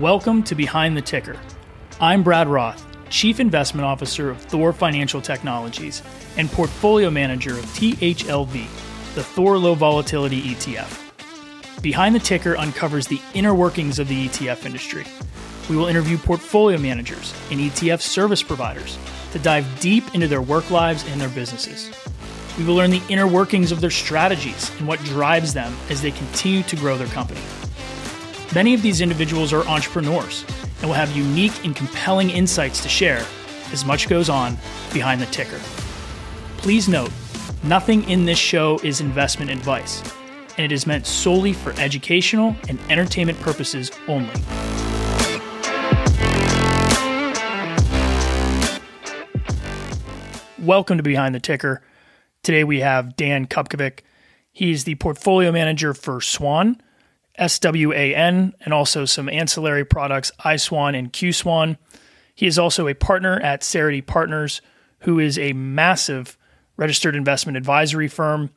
Welcome to Behind the Ticker. I'm Brad Roth, Chief Investment Officer of Thor Financial Technologies and Portfolio Manager of THLV, the Thor Low Volatility ETF. Behind the Ticker uncovers the inner workings of the ETF industry. We will interview portfolio managers and ETF service providers to dive deep into their work lives and their businesses. We will learn the inner workings of their strategies and what drives them as they continue to grow their company. Many of these individuals are entrepreneurs and will have unique and compelling insights to share as much goes on behind the ticker. Please note, nothing in this show is investment advice, and it is meant solely for educational and entertainment purposes only. Welcome to Behind the Ticker. Today we have Dan Cupkovic. He's the portfolio manager for Swan SWAN, and also some ancillary products, iSwan and QSwan. He is also a partner at Cerity Partners, who is a massive registered investment advisory firm.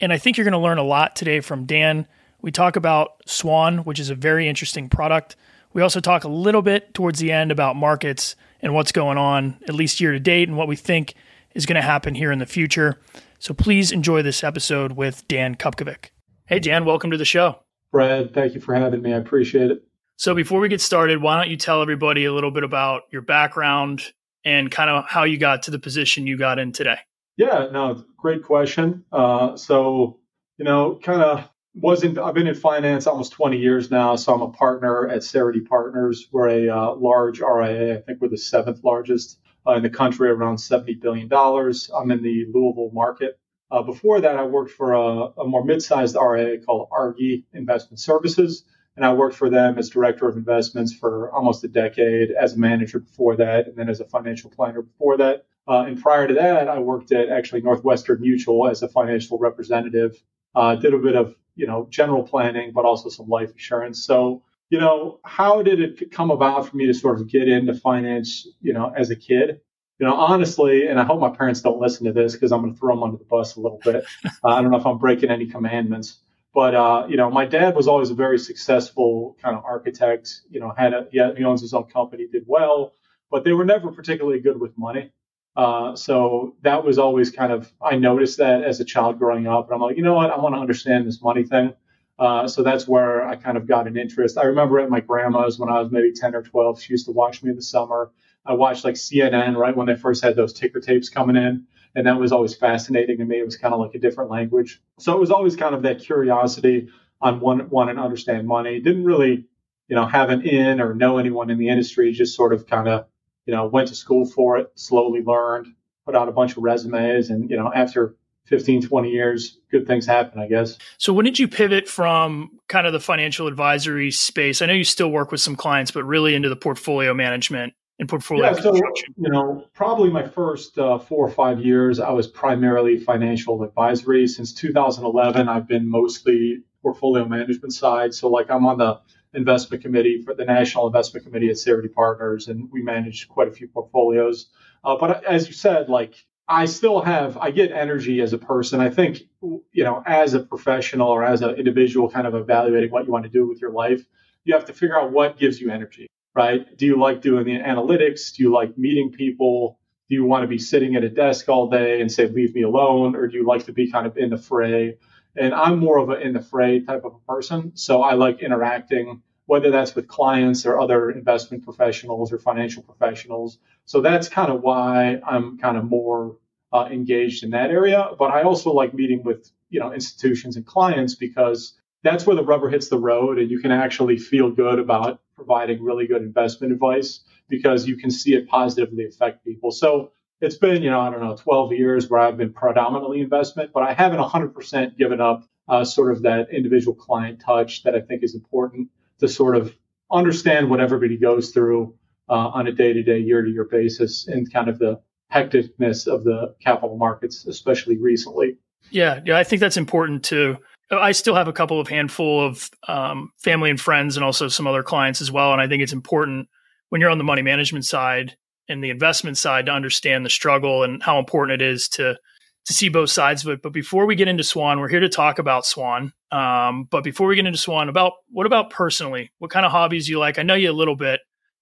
And I think you're going to learn a lot today from Dan. We talk about Swan, which is a very interesting product. We also talk a little bit towards the end about markets and what's going on, at least year to date, and what we think is going to happen here in the future. So please enjoy this episode with Dan Cupkovic. Hey, Dan, welcome to the show. Brad, thank you for having me. I appreciate it. So, before we get started, why don't you tell everybody a little bit about your background and kind of how you got to the position you got in today? Yeah, no, great question. Uh, so, you know, kind of wasn't, I've been in finance almost 20 years now. So, I'm a partner at Cerity Partners. We're a uh, large RIA. I think we're the seventh largest uh, in the country, around $70 billion. I'm in the Louisville market. Uh, before that, I worked for a, a more mid-sized RIA called Argi Investment Services, and I worked for them as director of investments for almost a decade, as a manager before that, and then as a financial planner before that. Uh, and prior to that, I worked at actually Northwestern Mutual as a financial representative. Uh, did a bit of you know general planning, but also some life insurance. So you know, how did it come about for me to sort of get into finance, you know, as a kid? You know, honestly, and I hope my parents don't listen to this because I'm going to throw them under the bus a little bit. Uh, I don't know if I'm breaking any commandments, but uh, you know, my dad was always a very successful kind of architect. You know, had a yeah, he owns his own company, did well, but they were never particularly good with money. Uh, so that was always kind of I noticed that as a child growing up, and I'm like, you know what, I want to understand this money thing. Uh, so that's where I kind of got an interest. I remember at my grandma's when I was maybe 10 or 12, she used to watch me in the summer I watched like CNN right when they first had those ticker tapes coming in. And that was always fascinating to me. It was kind of like a different language. So it was always kind of that curiosity on one, wanting to understand money. Didn't really, you know, have an in or know anyone in the industry. Just sort of kind of, you know, went to school for it, slowly learned, put out a bunch of resumes. And, you know, after 15, 20 years, good things happen, I guess. So when did you pivot from kind of the financial advisory space? I know you still work with some clients, but really into the portfolio management portfolio yeah, so, You know, probably my first uh, four or five years, I was primarily financial advisory. Since 2011, I've been mostly portfolio management side. So, like, I'm on the investment committee for the National Investment Committee at Cerity Partners, and we manage quite a few portfolios. Uh, but as you said, like, I still have, I get energy as a person. I think, you know, as a professional or as an individual, kind of evaluating what you want to do with your life, you have to figure out what gives you energy right? Do you like doing the analytics? Do you like meeting people? Do you want to be sitting at a desk all day and say, leave me alone? Or do you like to be kind of in the fray? And I'm more of an in the fray type of a person. So I like interacting, whether that's with clients or other investment professionals or financial professionals. So that's kind of why I'm kind of more uh, engaged in that area. But I also like meeting with, you know, institutions and clients because that's where the rubber hits the road and you can actually feel good about providing really good investment advice because you can see it positively affect people. So it's been, you know, I don't know, 12 years where I've been predominantly investment, but I haven't 100% given up uh, sort of that individual client touch that I think is important to sort of understand what everybody goes through uh, on a day to day, year to year basis and kind of the hecticness of the capital markets, especially recently. Yeah, yeah, I think that's important too. I still have a couple of handful of um, family and friends, and also some other clients as well. And I think it's important when you're on the money management side and the investment side to understand the struggle and how important it is to to see both sides of it. But before we get into Swan, we're here to talk about Swan. Um, but before we get into Swan, about what about personally? What kind of hobbies you like? I know you a little bit.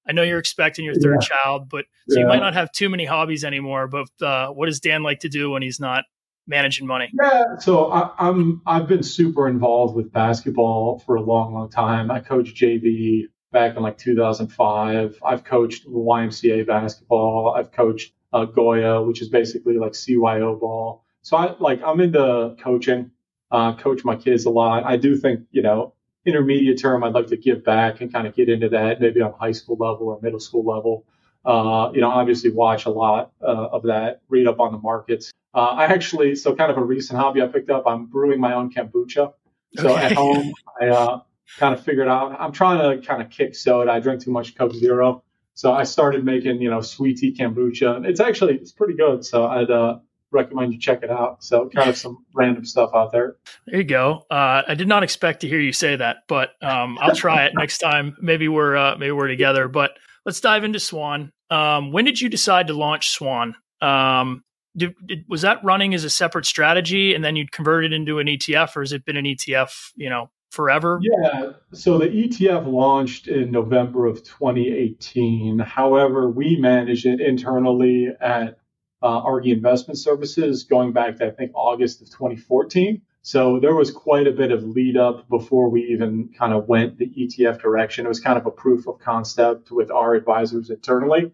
I know you're expecting your third yeah. child, but so yeah. you might not have too many hobbies anymore. But uh, what does Dan like to do when he's not managing money? Yeah, so I, I'm I've been super involved with basketball for a long, long time. I coached JV back in like 2005. I've coached YMCA basketball. I've coached uh, Goya, which is basically like CYO ball. So I like I'm into coaching. Uh, coach my kids a lot. I do think you know intermediate term I'd like to give back and kind of get into that maybe on high school level or middle school level. Uh, you know, obviously watch a lot uh, of that, read up on the markets. Uh, I actually, so kind of a recent hobby I picked up. I'm brewing my own kombucha. So okay. at home, I uh, kind of figured out I'm trying to kind of kick soda. I drink too much Coke Zero, so I started making you know sweet tea kombucha. It's actually it's pretty good. So I'd uh, recommend you check it out. So kind of some random stuff out there. There you go. Uh, I did not expect to hear you say that, but um, I'll try it next time. Maybe we're uh, maybe we're together. But let's dive into Swan. Um, when did you decide to launch Swan? Um, did, did, was that running as a separate strategy, and then you'd convert it into an ETF, or has it been an ETF? You know, forever? Yeah. So the ETF launched in November of 2018. However, we manage it internally at uh, Argi Investment Services going back to, I think, August of 2014. So there was quite a bit of lead up before we even kind of went the ETF direction. It was kind of a proof of concept with our advisors internally.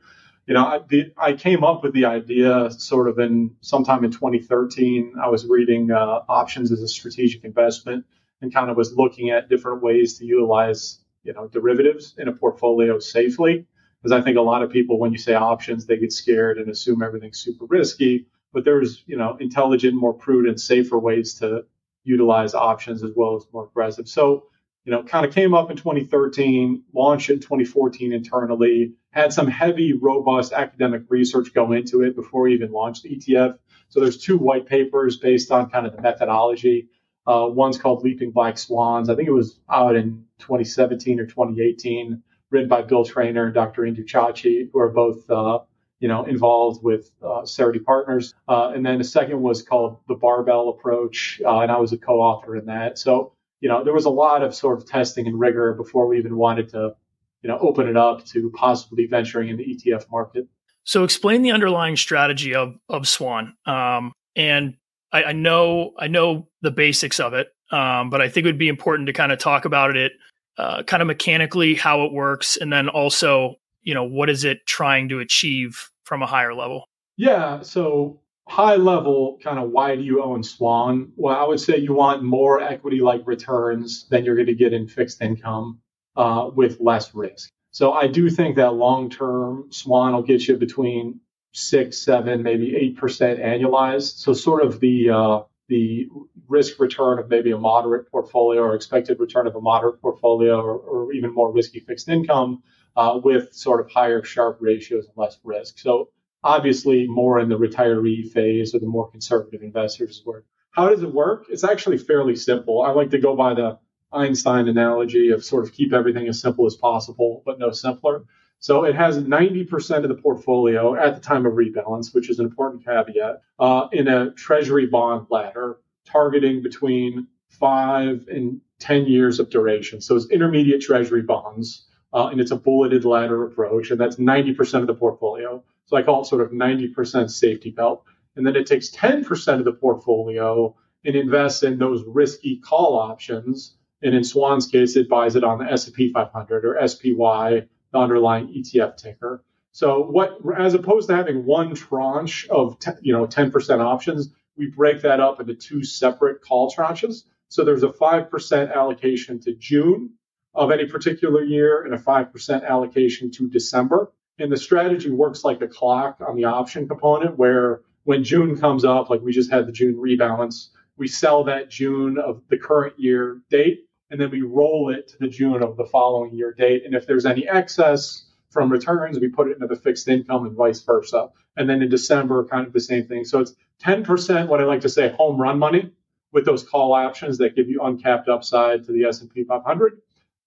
You know, I, the, I came up with the idea sort of in sometime in 2013. I was reading uh, options as a strategic investment and kind of was looking at different ways to utilize, you know, derivatives in a portfolio safely. Because I think a lot of people, when you say options, they get scared and assume everything's super risky. But there's, you know, intelligent, more prudent, safer ways to utilize options as well as more aggressive. So, you know, kind of came up in 2013, launched in 2014 internally, had some heavy, robust academic research go into it before we even launched the ETF. So there's two white papers based on kind of the methodology. Uh, one's called Leaping Black Swans. I think it was out in 2017 or 2018 written by Bill Trainor and Dr. Indu Chhachhi, who are both, uh, you know, involved with uh, Cerity Partners. Uh, and then the second was called the Barbell Approach, uh, and I was a co-author in that. So, you know, there was a lot of sort of testing and rigor before we even wanted to, you know, open it up to possibly venturing in the ETF market. So, explain the underlying strategy of of Swan. Um, and I, I know I know the basics of it, um, but I think it would be important to kind of talk about it uh, kind of mechanically how it works, and then also, you know, what is it trying to achieve from a higher level? Yeah. So high level, kind of why do you own Swan? Well, I would say you want more equity like returns than you're going to get in fixed income uh, with less risk. So I do think that long term Swan will get you between six, seven, maybe eight percent annualized. So sort of the uh, the risk return of maybe a moderate portfolio or expected return of a moderate portfolio or, or even more risky fixed income uh, with sort of higher Sharpe ratios and less risk. So obviously more in the retiree phase or the more conservative investors where how does it work? It's actually fairly simple. I like to go by the Einstein analogy of sort of keep everything as simple as possible, but no simpler. So it has 90% of the portfolio at the time of rebalance, which is an important caveat, uh, in a treasury bond ladder targeting between five and 10 years of duration. So it's intermediate treasury bonds, uh, and it's a bulleted ladder approach, and that's 90% of the portfolio. So I call it sort of 90% safety belt. And then it takes 10% of the portfolio and invests in those risky call options. And in Swan's case, it buys it on the S&P 500 or SPY the underlying ETF ticker. So what, as opposed to having one tranche of, you know, 10% options, we break that up into two separate call tranches. So there's a 5% allocation to June of any particular year and a 5% allocation to December. And the strategy works like a clock on the option component where when June comes up, like we just had the June rebalance, we sell that June of the current year date and then we roll it to the June of the following year date. And if there's any excess from returns, we put it into the fixed income and vice versa. And then in December, kind of the same thing. So it's 10% what I like to say home run money with those call options that give you uncapped upside to the S&P 500,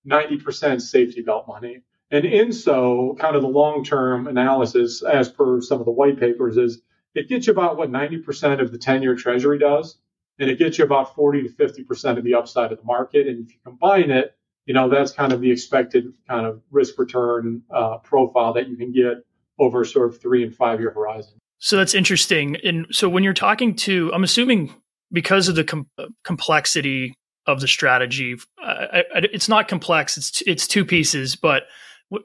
90% safety belt money. And in so, kind of the long-term analysis, as per some of the white papers, is it gets you about what 90% of the 10-year Treasury does and it gets you about 40 to 50% of the upside of the market. And if you combine it, you know, that's kind of the expected kind of risk return uh, profile that you can get over sort of three and five year horizon. So that's interesting. And so when you're talking to, I'm assuming because of the com- complexity of the strategy, uh, I, I, it's not complex. It's it's two pieces, but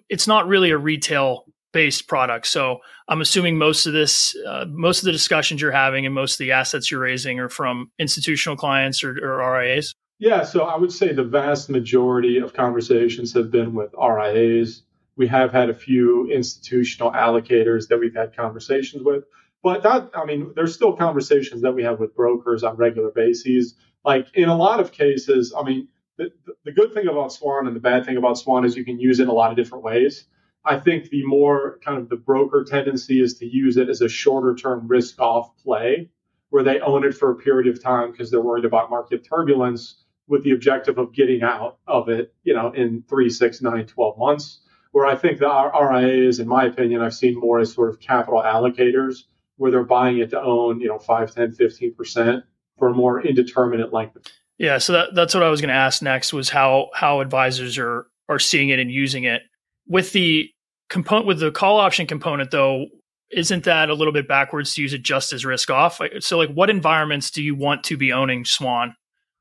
it's not really a retail based product. So I'm assuming most of this, uh, most of the discussions you're having, and most of the assets you're raising are from institutional clients or, or RIAs. Yeah, so I would say the vast majority of conversations have been with RIAs. We have had a few institutional allocators that we've had conversations with, but that, I mean, there's still conversations that we have with brokers on regular bases. Like in a lot of cases, I mean, the, the good thing about Swan and the bad thing about Swan is you can use it in a lot of different ways. I think the more kind of the broker tendency is to use it as a shorter term risk off play where they own it for a period of time because they're worried about market turbulence with the objective of getting out of it, you know, in three, six, nine, 12 months. Where I think the RIAs, in my opinion, I've seen more as sort of capital allocators where they're buying it to own, you know, 5, 10, 15% for a more indeterminate length. Yeah. So that, that's what I was going to ask next was how, how advisors are, are seeing it and using it with the component with the call option component though isn't that a little bit backwards to use it just as risk off so like what environments do you want to be owning swan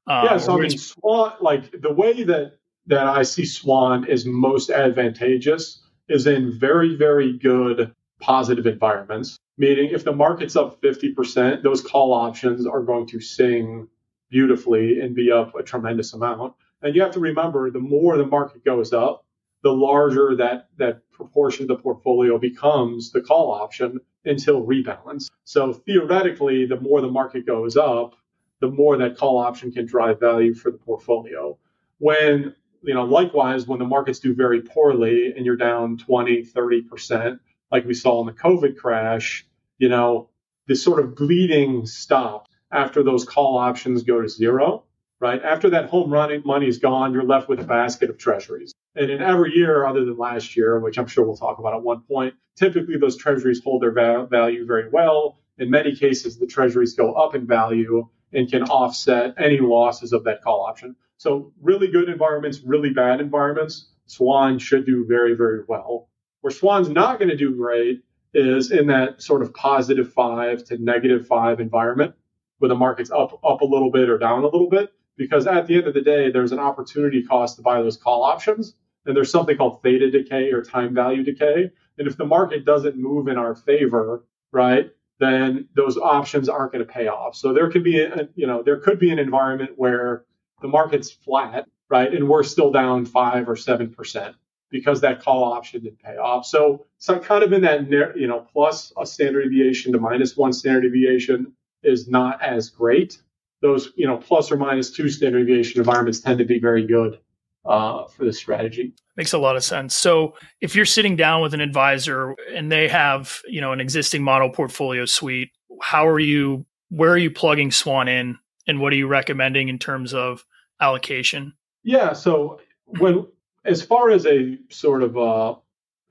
um, yeah so i mean swan like the way that that i see swan is most advantageous is in very very good positive environments meaning if the market's up 50% those call options are going to sing beautifully and be up a tremendous amount and you have to remember the more the market goes up the larger that that proportion of the portfolio becomes the call option until rebalance. So theoretically, the more the market goes up, the more that call option can drive value for the portfolio. When you know, likewise, when the markets do very poorly and you're down 20, 30%, like we saw in the COVID crash, you know, this sort of bleeding stops after those call options go to zero, right? After that home run money is gone, you're left with a basket of treasuries. And in every year, other than last year, which I'm sure we'll talk about at one point, typically those treasuries hold their value very well. In many cases, the treasuries go up in value and can offset any losses of that call option. So, really good environments, really bad environments, Swan should do very, very well. Where Swan's not going to do great is in that sort of positive five to negative five environment where the market's up, up a little bit or down a little bit. Because at the end of the day, there's an opportunity cost to buy those call options and there's something called theta decay or time value decay. And if the market doesn't move in our favor, right, then those options aren't going to pay off. So there could be, a, you know, there could be an environment where the market's flat, right, and we're still down five or seven percent because that call option didn't pay off. So, so kind of in that, you know, plus a standard deviation to minus one standard deviation is not as great. Those, you know, plus or minus two standard deviation environments tend to be very good uh, for the strategy. Makes a lot of sense. So if you're sitting down with an advisor and they have, you know, an existing model portfolio suite, how are you, where are you plugging Swan in and what are you recommending in terms of allocation? Yeah. So when, as far as a sort of uh,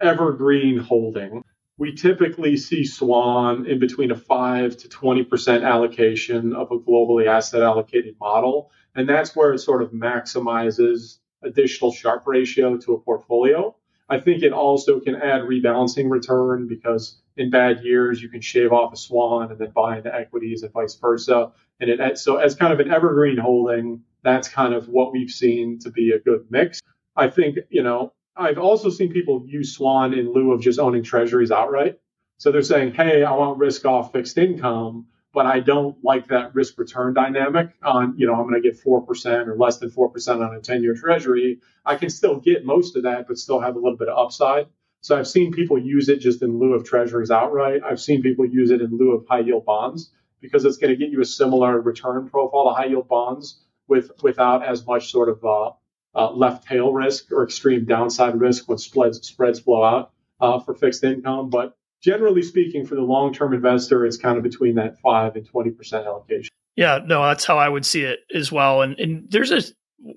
evergreen holding, we typically see Swan in between a 5 to 20% allocation of a globally asset allocated model. And that's where it sort of maximizes additional Sharpe ratio to a portfolio. I think it also can add rebalancing return because in bad years you can shave off a swan and then buy into equities and vice versa. And it so as kind of an evergreen holding, that's kind of what we've seen to be a good mix. I think you know I've also seen people use swan in lieu of just owning treasuries outright. So they're saying, hey, I want risk off fixed income, but I don't like that risk return dynamic on, you know, I'm going to get 4% or less than 4% on a 10 year treasury. I can still get most of that, but still have a little bit of upside. So I've seen people use it just in lieu of treasuries outright. I've seen people use it in lieu of high yield bonds because it's going to get you a similar return profile to high yield bonds with without as much sort of uh, uh, left tail risk or extreme downside risk when spreads spreads blow out uh, for fixed income. But generally speaking, for the long term investor, it's kind of between that five and twenty percent allocation. Yeah, no, that's how I would see it as well. And and there's a,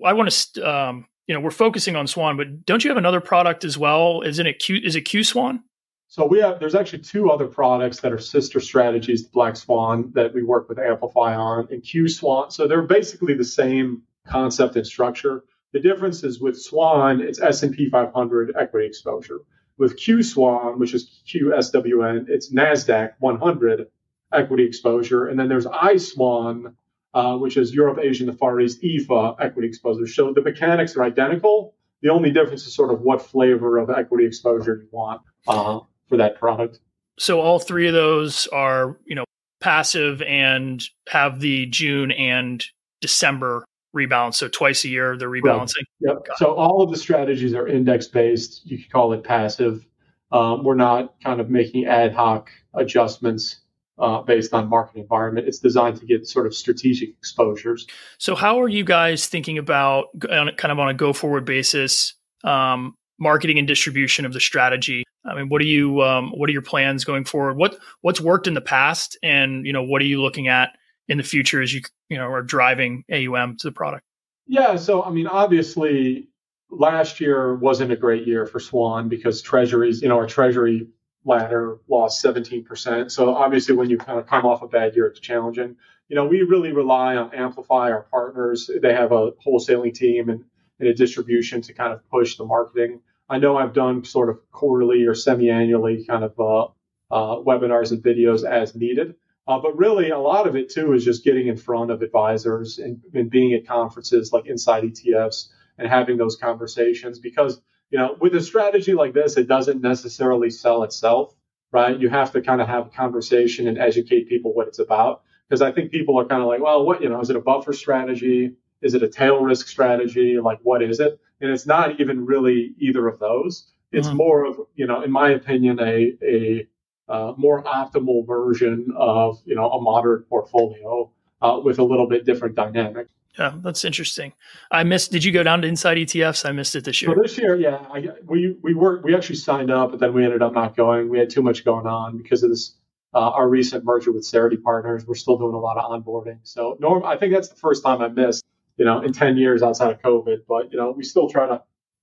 I want to, um, you know, we're focusing on Swan, but don't you have another product as well? Isn't it Q? Is it Q Swan? So we have there's actually two other products that are sister strategies to Black Swan that we work with Amplify on and Q Swan. So they're basically the same concept and structure. The difference is with Swan, it's S&P 500 equity exposure. With Q Swan, which is QSWN, it's Nasdaq 100 equity exposure, and then there's I Swan, uh, which is Europe, Asia, and the Far East EFA equity exposure. So the mechanics are identical. The only difference is sort of what flavor of equity exposure you want uh, for that product. So all three of those are, you know, passive and have the June and December rebalance. So twice a year they're rebalancing. Right. Yep. so all of the strategies are index based. You could call it passive. Um, we're not kind of making ad hoc adjustments uh, based on market environment. It's designed to get sort of strategic exposures. So how are you guys thinking about kind of on a go forward basis, um, marketing and distribution of the strategy? I mean, what are you, um, what are your plans going forward? What, what's worked in the past and, you know, what are you looking at in the future as you, you know, are driving AUM to the product? Yeah. So, I mean, obviously last year wasn't a great year for Swan because treasuries, you know, our treasury ladder lost 17%. So obviously when you kind of come off a bad year, it's challenging. You know, we really rely on Amplify, our partners. They have a wholesaling team and, and a distribution to kind of push the marketing. I know I've done sort of quarterly or semi-annually kind of uh, uh, webinars and videos as needed. Uh, but really, a lot of it too is just getting in front of advisors and, and being at conferences like Inside ETFs and having those conversations because you know, with a strategy like this, it doesn't necessarily sell itself, right? You have to kind of have a conversation and educate people what it's about. Because I think people are kind of like, well, what, you know, is it a buffer strategy? Is it a tail risk strategy? Like, what is it? And it's not even really either of those. It's mm-hmm. more of, you know, in my opinion, a, a uh, more optimal version of, you know, a moderate portfolio uh, with a little bit different dynamic. Yeah, that's interesting. I missed. Did you go down to Inside ETFs? I missed it this year. So this year, yeah, I, we we were we actually signed up, but then we ended up not going. We had too much going on because of this. Uh, our recent merger with Cerity Partners, we're still doing a lot of onboarding. So, norm, I think that's the first time I missed, you know, in ten years outside of COVID. But you know, we still try to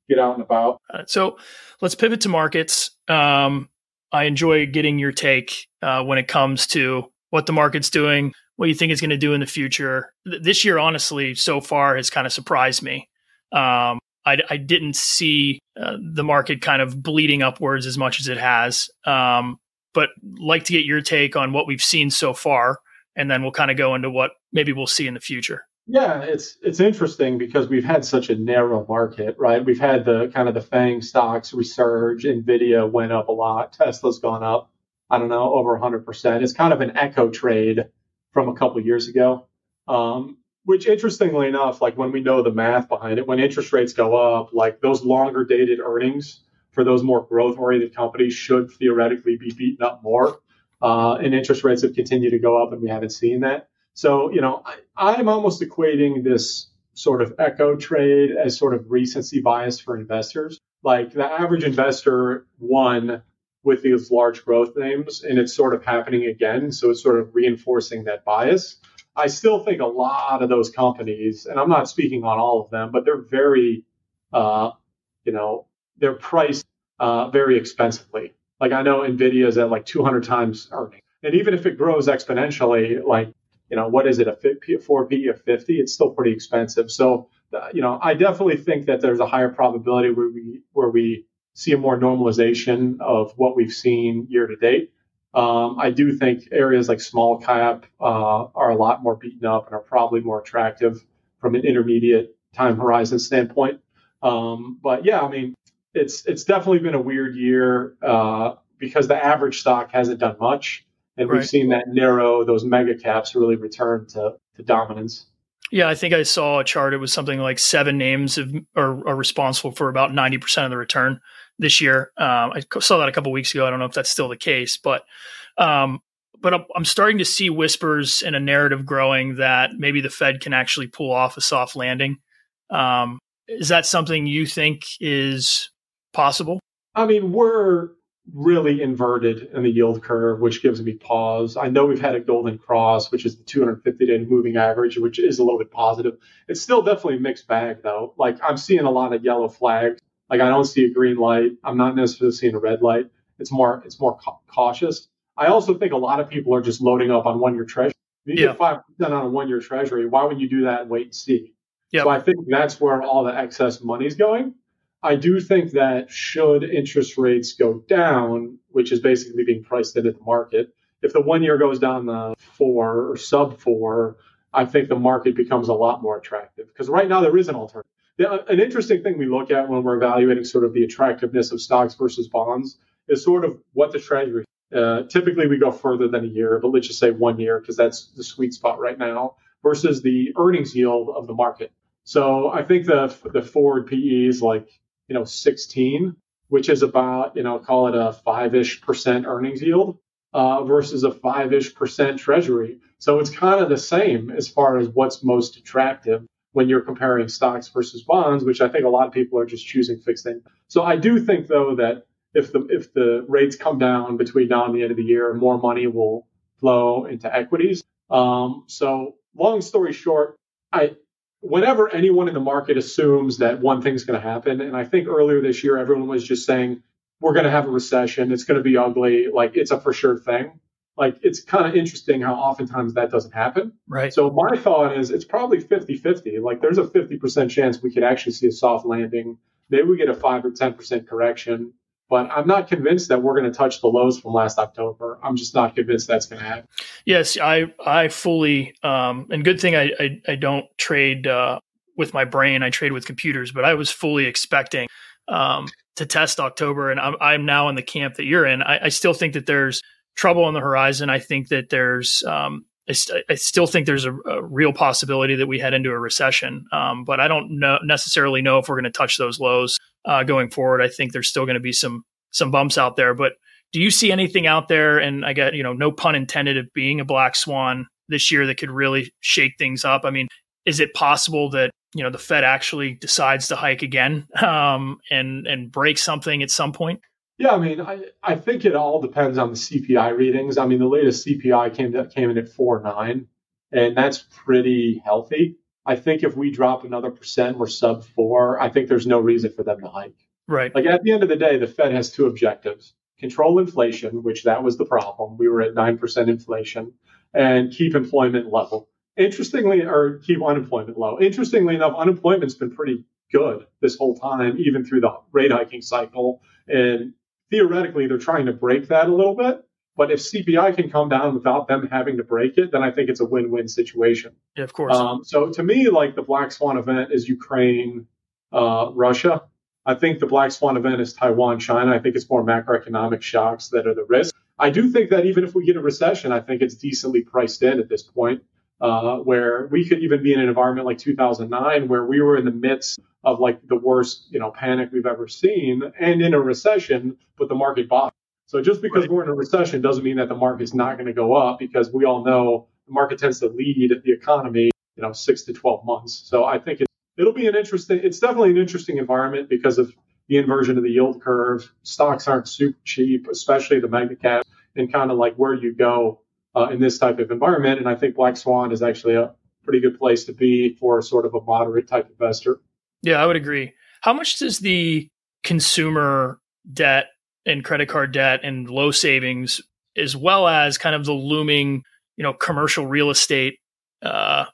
get out and about. Uh, so, let's pivot to markets. Um, I enjoy getting your take uh, when it comes to what the market's doing, what you think it's going to do in the future. This year, honestly, so far has kind of surprised me. Um, I, I, didn't see uh, the market kind of bleeding upwards as much as it has. Um, but like to get your take on what we've seen so far, and then we'll kind of go into what maybe we'll see in the future. Yeah, it's it's interesting because we've had such a narrow market, right? We've had the kind of the FANG stocks resurge, Nvidia went up a lot, Tesla's gone up, I don't know, over 100%. It's kind of an echo trade from a couple years ago. Um, which interestingly enough, like when we know the math behind it, when interest rates go up, like those longer dated earnings for those more growth oriented companies should theoretically be beaten up more. Uh, and interest rates have continued to go up and we haven't seen that. So, you know, I, I'm almost equating this sort of echo trade as sort of recency bias for investors. Like the average investor won with these large growth names, and it's sort of happening again. So it's sort of reinforcing that bias. I still think a lot of those companies, and I'm not speaking on all of them, but they're very, uh, you know, they're priced uh, very expensively. Like I know Nvidia is at like 200 times earnings, and even if it grows exponentially, like you know, what is it a forward PE of 50? It's still pretty expensive. So, you know, I definitely think that there's a higher probability where we where we see a more normalization of what we've seen year to date. Um, I do think areas like small cap uh, are a lot more beaten up and are probably more attractive from an intermediate time horizon standpoint. Um, but yeah, I mean, it's it's definitely been a weird year uh, because the average stock hasn't done much, and right. we've seen that narrow those mega caps really return to, to dominance. Yeah, I think I saw a chart. It was something like seven names of, are, are responsible for about ninety percent of the return this year. Um, I saw that a couple weeks ago. I don't know if that's still the case, but um, but I'm starting to see whispers and a narrative growing that maybe the Fed can actually pull off a soft landing. Um, is that something you think is possible? I mean, we're really inverted in the yield curve, which gives me pause. I know we've had a golden cross, which is the 250 day moving average, which is a little bit positive. It's still definitely a mixed bag, though. Like I'm seeing a lot of yellow flags like I don't see a green light. I'm not necessarily seeing a red light. it's more it's more ca- cautious. I also think a lot of people are just loading up on one year treasury. If you Yeah. get five percent on a one year treasury, why would you do that and wait and see? Yep. So I think that's where all the excess money's going. I do think that should interest rates go down, which is basically being priced into the market, if the one year goes down to four or sub four, I think the market becomes a lot more attractive because right now there is an alternative. The- An interesting thing we look at when we're evaluating sort of the attractiveness of stocks versus bonds is sort of what the treasury. Uh, typically, we go further than a year, but let's just say one year because that's the sweet spot right now versus the earnings yield of the market. So I think the the forward PE is like you know 16, which is about you know call it a five ish percent earnings yield uh, versus a five ish percent treasury. So it's kind of the same as far as what's most attractive when you're comparing stocks versus bonds, which I think a lot of people are just choosing fixed income. So I do think though that if the if the rates come down between now and the end of the year, more money will flow into equities. Um, so long story short, I whenever anyone in the market assumes that one thing's going to happen, and I think earlier this year everyone was just saying we're going to have a recession, it's going to be ugly, like it's a for sure thing. Like it's kind of interesting how oftentimes that doesn't happen. Right. So my thought is it's probably 50-50. Like there's a 50% chance we could actually see a soft landing. Maybe we get a 5 or 10% correction, but I'm not convinced that we're going to touch the lows from last October. I'm just not convinced that's going to happen. Yes, I I fully um, and good thing I I, I don't trade uh, with my brain. I trade with computers, but I was fully expecting um, to test October, and I'm I'm now in the camp that you're in. I, I still think that there's trouble on the horizon. I think that there's um, I, st- I still think there's a, a real possibility that we head into a recession, um, but I don't know necessarily know if we're going to touch those lows uh, going forward. I think there's still going to be some some bumps out there, but do you see anything out there? And i get you know no pun intended of being a black swan this year that could really shake things up. I mean is it possible that you know the fed actually decides to hike again um, and and break something at some point Yeah, I mean, I, I think it all depends on the CPI readings. I mean, the latest CPI came to, came in at four nine, and that's pretty healthy. I think if we drop another percent, we're sub four. I think there's no reason for them to hike. right Like at the end of the day, the Fed has two objectives: control inflation, which that was the problem. We were at nine percent inflation, and keep employment level. Interestingly, or keep unemployment low. Interestingly enough, unemployment's been pretty good this whole time, even through the rate hiking cycle. And theoretically, they're trying to break that a little bit. But if CPI can come down without them having to break it, then I think it's a win-win situation. yeah, of course Um, so to me, like the black swan event is Ukraine, uh, Russia. I think the black swan event is Taiwan, China. I think it's more macroeconomic shocks that are the risk. I do think that even if we get a recession, I think it's decently priced in at this point, uh, where we could even be in an environment like 2009, where we were in the midst of like the worst, you know, panic we've ever seen, and in a recession, but the market bottomed. So just because Right. we're in a recession doesn't mean that the market's not going to go up, because we all know the market tends to lead the economy, you know, six to 12 months. So I think it, it'll be an interesting, it's definitely an interesting environment because of the inversion of the yield curve. Stocks aren't super cheap, especially the mega cap, and kind of like where you go uh, in this type of environment. And I think Black Swan is actually a pretty good place to be for sort of a moderate type investor. yeah i would agree how much does the consumer debt and credit card debt and low savings as well as kind of the looming you know commercial real estate uh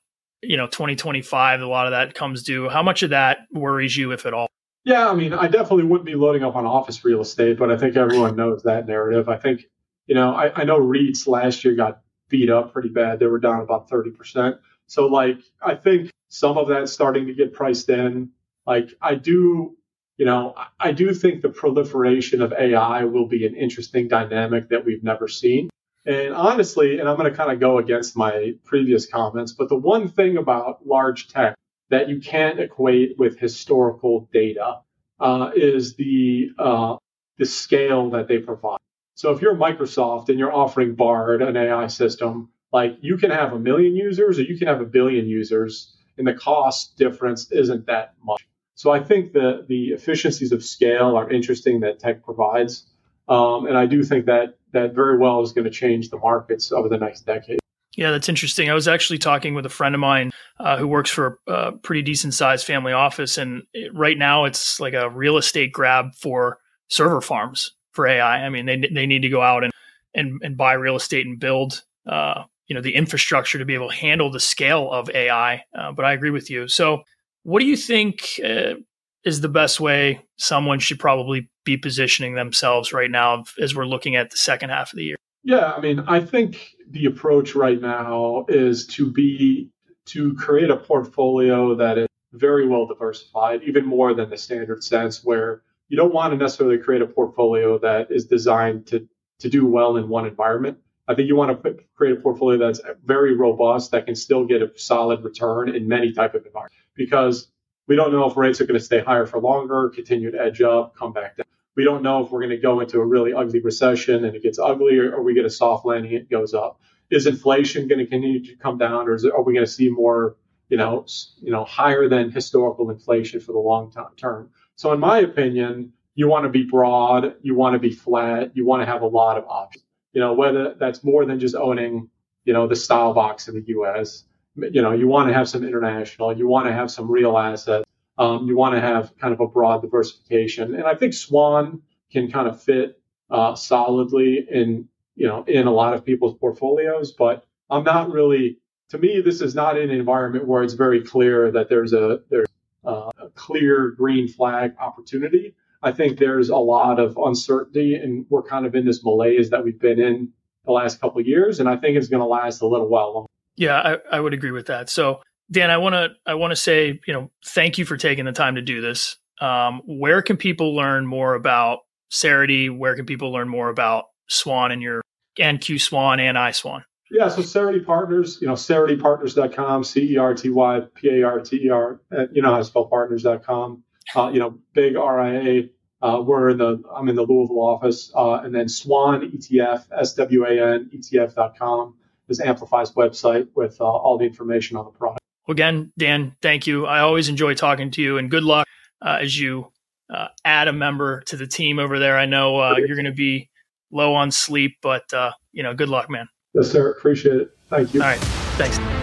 you know 2025 a lot of that comes due how much of that worries you if at all Yeah, I mean, I definitely wouldn't be loading up on office real estate, but I think everyone knows that narrative. I think, you know, I, I know REITs last year got beat up pretty bad. They were down about 30%. So, like, I think some of that's starting to get priced in. Like, I do, you know, I- do think the proliferation of AI will be an interesting dynamic that we've never seen. And honestly, and I'm going to kind of go against my previous comments, but the one thing about large tech that you can't equate with historical data uh, is the uh, the scale that they provide. So if you're Microsoft and you're offering Bard, an AI system, like you can have a million users or you can have a billion users, and the cost difference isn't that much. So I think the the efficiencies of scale are interesting that tech provides, um, and I do think that that very well is going to change the markets over the next decade. Yeah, that's interesting. I was actually talking with a friend of mine uh, who works for a pretty decent sized family office, and it, right now it's like a real estate grab for server farms for AI. I mean, they they need to go out and and, and buy real estate and build uh, you know the infrastructure to be able to handle the scale of AI. Uh, but I agree with you. So, what do you think uh, is the best way someone should probably be positioning themselves right now as we're looking at the second half of the year? Yeah, I mean, I think the approach right now is to be to create a portfolio that is very well diversified, even more than the standard sense, where you don't want to necessarily create a portfolio that is designed to to do well in one environment. I think you want to create a portfolio that's very robust that can still get a solid return in many type of environments because we don't know if rates are going to stay higher for longer, continue to edge up, come back down. We don't know if we're going to go into a really ugly recession and it gets ugly or, or we get a soft landing, it goes up. Is inflation going to continue to come down or it, are we going to see more, you know, you know, higher than historical inflation for the long term? So in my opinion, you want to be broad, you want to be flat, you want to have a lot of options. You know, whether that's more than just owning, you know, the style box in the US, you know, you want to have some international, you want to have some real assets, um, you want to have kind of a broad diversification. And I think Swan can kind of fit uh, solidly in, you know, in a lot of people's portfolios, but I'm not really, to me, this is not an environment where it's very clear that there's a, there's clear green flag opportunity. I think there's a lot of uncertainty and we're kind of in this malaise that we've been in the last couple years. And I think it's going to last a little while longer. Yeah, I, I would agree with that. So, Dan, I want to I want to say, you know, thank you for taking the time to do this. Um, where can people learn more about Cerity? Where can people learn more about Swan and your and Q Swan and I Swan? Yeah, so Cerity Partners, you know, CerityPartners.com, C E R T Y P A R T E R, you know how to spell partners.com. Uh, you know, big RIA. Uh, we're in the, I'm in the Louisville office. Uh, and then Swan ETF, S W A N ETF.com is Amplify's website with uh, all the information on the product. Well, again, Dan, thank you. I always enjoy talking to you and good luck uh, as you uh, add a member to the team over there. I know uh, you're going to be low on sleep, but uh, you know, good luck, man. Yes, sir. Appreciate it. Thank you. All right. Thanks.